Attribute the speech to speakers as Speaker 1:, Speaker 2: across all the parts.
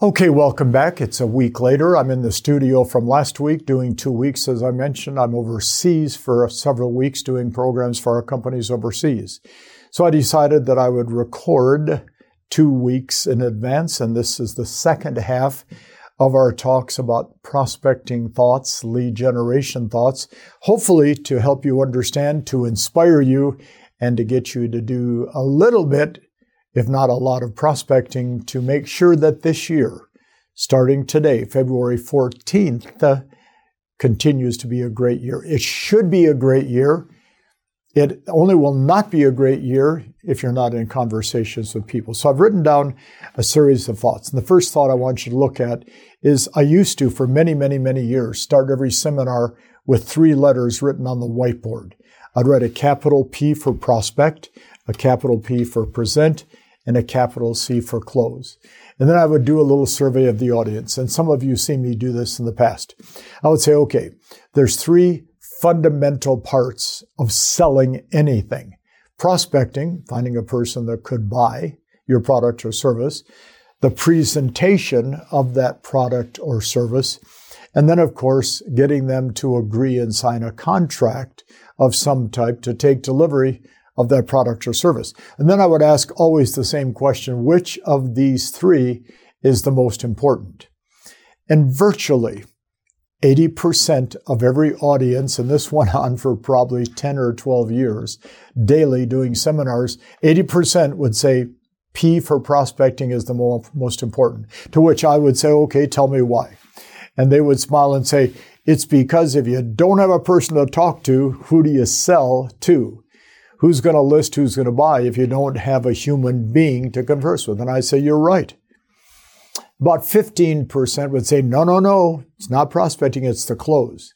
Speaker 1: Okay, welcome back. It's a week later. I'm in the studio from last week doing two weeks. As I mentioned, I'm overseas for several weeks doing programs for our companies overseas. So I decided that I would record two weeks in advance, and this is the second half of our talks about prospecting thoughts, lead generation thoughts, hopefully to help you understand, to inspire you, and to get you to do a little bit if not a lot of prospecting, to make sure that this year, starting today, February 14th, uh, continues to be a great year. It should be a great year. It only will not be a great year if you're not in conversations with people. So I've written down a series of thoughts. And the first thought I want you to look at is I used to, for many, many, many years, start every seminar with three letters written on the whiteboard. I'd write a capital P for prospect, a capital P for present, and a capital C for close. And then I would do a little survey of the audience. And some of you see me do this in the past. I would say, okay, there's three fundamental parts of selling anything. Prospecting, finding a person that could buy your product or service, the presentation of that product or service, and then, of course, getting them to agree and sign a contract of some type to take delivery of that product or service. And then I would ask always the same question which of these three is the most important? And virtually 80% of every audience, and this went on for probably 10 or 12 years, daily doing seminars, 80% would say P for prospecting is the most important. To which I would say, okay, tell me why. And they would smile and say, it's because if you don't have a person to talk to, who do you sell to? Who's going to list who's going to buy if you don't have a human being to converse with? And I say, you're right. About 15% would say, no, no, no, it's not prospecting, it's the close.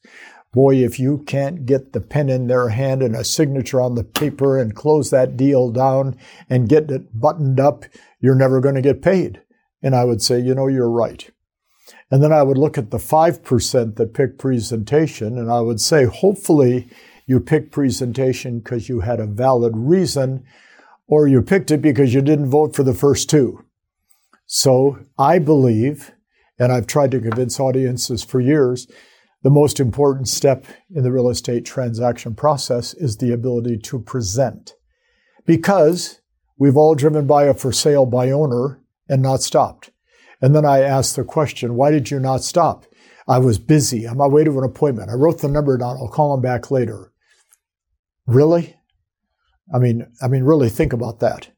Speaker 1: Boy, if you can't get the pen in their hand and a signature on the paper and close that deal down and get it buttoned up, you're never going to get paid. And I would say, you know, you're right. And then I would look at the 5% that pick presentation and I would say, hopefully, you picked presentation because you had a valid reason, or you picked it because you didn't vote for the first two. So I believe, and I've tried to convince audiences for years, the most important step in the real estate transaction process is the ability to present. Because we've all driven by a for sale by owner and not stopped. And then I asked the question, why did you not stop? I was busy on my way to an appointment. I wrote the number down. I'll call him back later. Really? I mean, I mean, really think about that.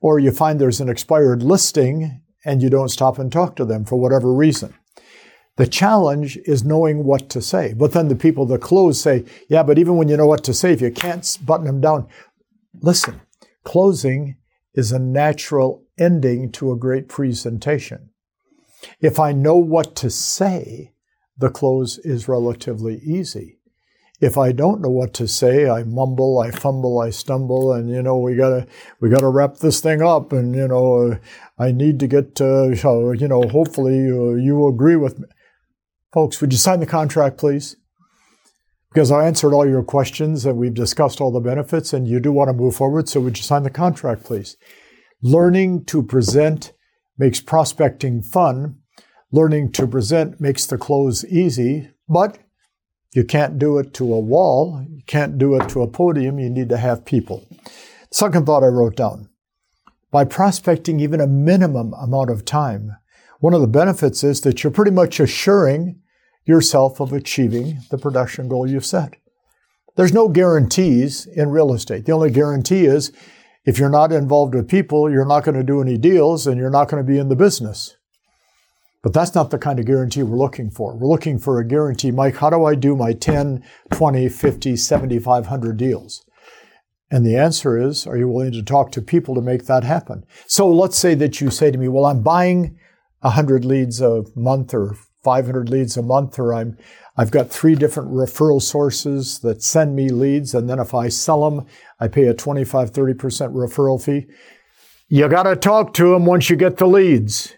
Speaker 1: Or you find there's an expired listing and you don't stop and talk to them for whatever reason. The challenge is knowing what to say. But then the people that close say, yeah, but even when you know what to say, if you can't button them down, listen, closing is a natural ending to a great presentation. If I know what to say, the close is relatively easy if I don't know what to say, I mumble, I fumble, I stumble, and you know we gotta we gotta wrap this thing up, and you know uh, I need to get uh, you know hopefully uh, you agree with me, folks. Would you sign the contract, please? Because I answered all your questions and we've discussed all the benefits, and you do want to move forward. So would you sign the contract, please? Learning to present makes prospecting fun. Learning to present makes the close easy, but you can't do it to a wall. You can't do it to a podium. You need to have people. Second thought I wrote down. By prospecting even a minimum amount of time, one of the benefits is that you're pretty much assuring yourself of achieving the production goal you've set. There's no guarantees in real estate. The only guarantee is if you're not involved with people, you're not going to do any deals and you're not going to be in the business. But that's not the kind of guarantee we're looking for. We're looking for a guarantee, Mike, how do I do my 10, 20, 50, 7,500 deals? And the answer is, are you willing to talk to people to make that happen? So let's say that you say to me, well, I'm buying 100 leads a month or 500 leads a month, or I'm, I've got three different referral sources that send me leads. And then if I sell them, I pay a 25, 30% referral fee. You got to talk to them once you get the leads.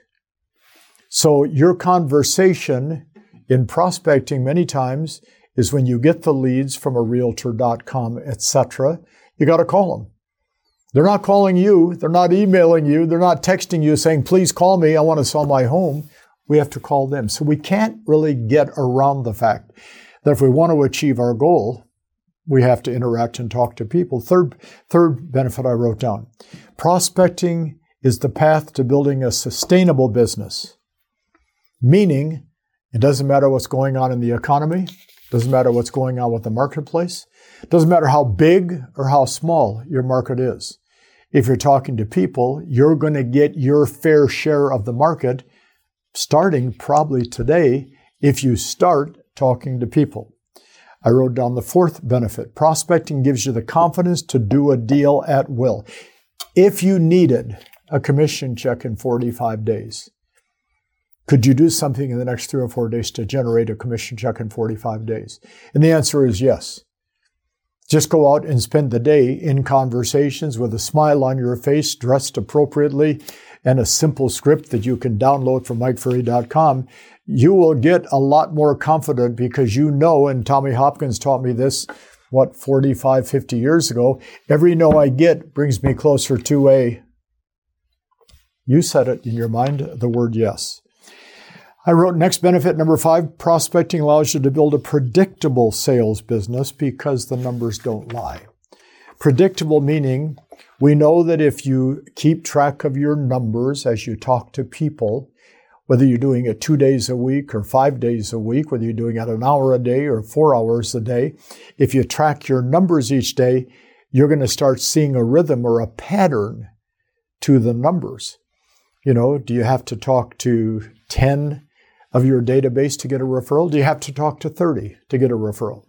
Speaker 1: So your conversation in prospecting many times is when you get the leads from a realtor.com, etc. You got to call them. They're not calling you. They're not emailing you. They're not texting you saying, please call me. I want to sell my home. We have to call them. So we can't really get around the fact that if we want to achieve our goal, we have to interact and talk to people. Third, third benefit I wrote down. Prospecting is the path to building a sustainable business. Meaning, it doesn't matter what's going on in the economy, doesn't matter what's going on with the marketplace, doesn't matter how big or how small your market is. If you're talking to people, you're going to get your fair share of the market starting probably today if you start talking to people. I wrote down the fourth benefit. Prospecting gives you the confidence to do a deal at will. If you needed a commission check in 45 days, could you do something in the next three or four days to generate a commission check in 45 days? And the answer is yes. Just go out and spend the day in conversations with a smile on your face, dressed appropriately, and a simple script that you can download from MikeFerry.com. You will get a lot more confident because you know, and Tommy Hopkins taught me this, what, 45, 50 years ago, every no I get brings me closer to a, you said it in your mind, the word yes. I wrote next benefit number five prospecting allows you to build a predictable sales business because the numbers don't lie. Predictable meaning we know that if you keep track of your numbers as you talk to people, whether you're doing it two days a week or five days a week, whether you're doing it an hour a day or four hours a day, if you track your numbers each day, you're going to start seeing a rhythm or a pattern to the numbers. You know, do you have to talk to 10 of your database to get a referral? Do you have to talk to 30 to get a referral?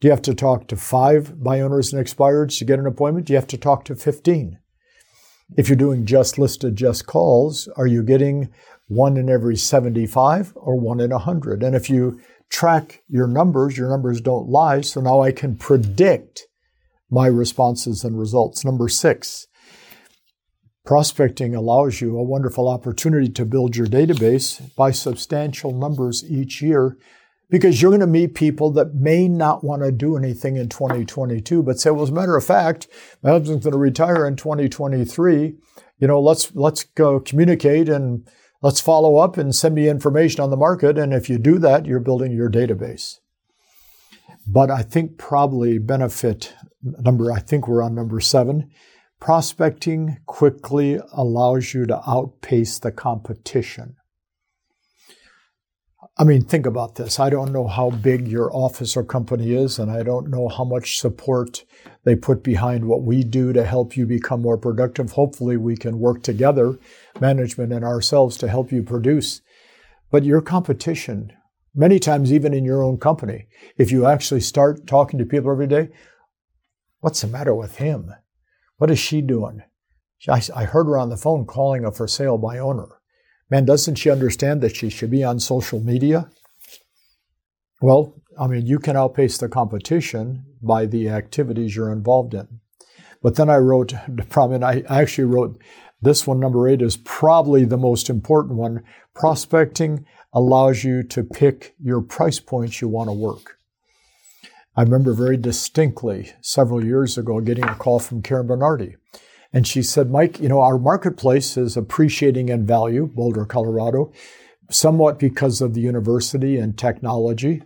Speaker 1: Do you have to talk to five buy owners and expireds to get an appointment? Do you have to talk to 15? If you're doing just listed, just calls, are you getting one in every 75 or one in 100? And if you track your numbers, your numbers don't lie. So now I can predict my responses and results. Number six, Prospecting allows you a wonderful opportunity to build your database by substantial numbers each year because you're going to meet people that may not want to do anything in 2022, but say, well, as a matter of fact, my husband's going to retire in 2023. You know, let's, let's go communicate and let's follow up and send me information on the market. And if you do that, you're building your database. But I think probably benefit number, I think we're on number seven Prospecting quickly allows you to outpace the competition. I mean, think about this. I don't know how big your office or company is, and I don't know how much support they put behind what we do to help you become more productive. Hopefully, we can work together, management and ourselves, to help you produce. But your competition, many times even in your own company, if you actually start talking to people every day, what's the matter with him? What is she doing? I heard her on the phone calling a for sale by owner. Man, doesn't she understand that she should be on social media? Well, I mean, you can outpace the competition by the activities you're involved in. But then I wrote, probably, I actually wrote this one, number eight, is probably the most important one. Prospecting allows you to pick your price points you want to work. I remember very distinctly several years ago getting a call from Karen Bernardi. And she said, Mike, you know, our marketplace is appreciating in value, Boulder, Colorado, somewhat because of the university and technology.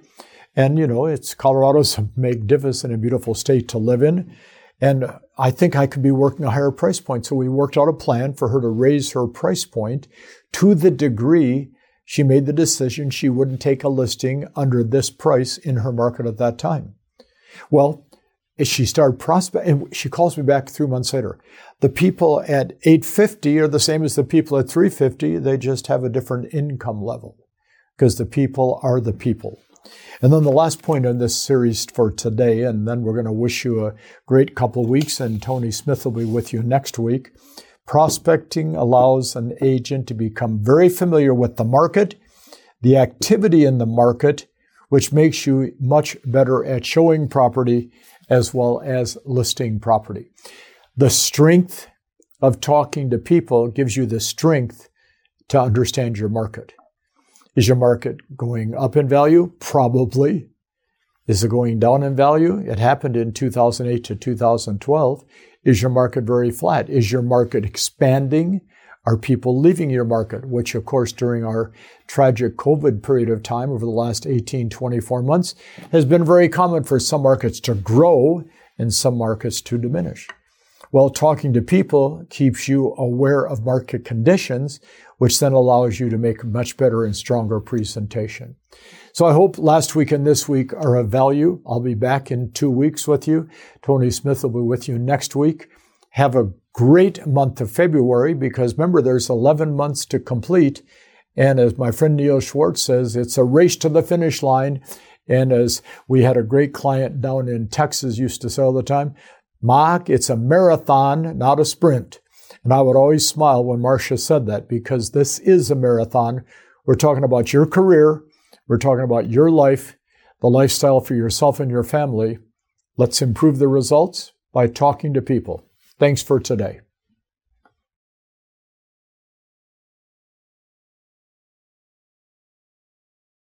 Speaker 1: And, you know, it's Colorado's a magnificent and beautiful state to live in. And I think I could be working a higher price point. So we worked out a plan for her to raise her price point to the degree she made the decision she wouldn't take a listing under this price in her market at that time. Well, she started prospecting, and she calls me back three months later. The people at 850 are the same as the people at 350. They just have a different income level because the people are the people. And then the last point in this series for today, and then we're going to wish you a great couple of weeks, and Tony Smith will be with you next week. Prospecting allows an agent to become very familiar with the market, the activity in the market, which makes you much better at showing property as well as listing property. The strength of talking to people gives you the strength to understand your market. Is your market going up in value? Probably. Is it going down in value? It happened in 2008 to 2012. Is your market very flat? Is your market expanding? Are people leaving your market? Which, of course, during our tragic COVID period of time over the last 18, 24 months, has been very common for some markets to grow and some markets to diminish. Well, talking to people keeps you aware of market conditions, which then allows you to make a much better and stronger presentation. So I hope last week and this week are of value. I'll be back in two weeks with you. Tony Smith will be with you next week. Have a great month of February because remember, there's 11 months to complete. And as my friend Neil Schwartz says, it's a race to the finish line. And as we had a great client down in Texas used to say all the time, Mark, it's a marathon, not a sprint. And I would always smile when Marcia said that because this is a marathon. We're talking about your career. We're talking about your life, the lifestyle for yourself and your family. Let's improve the results by talking to people. Thanks for today.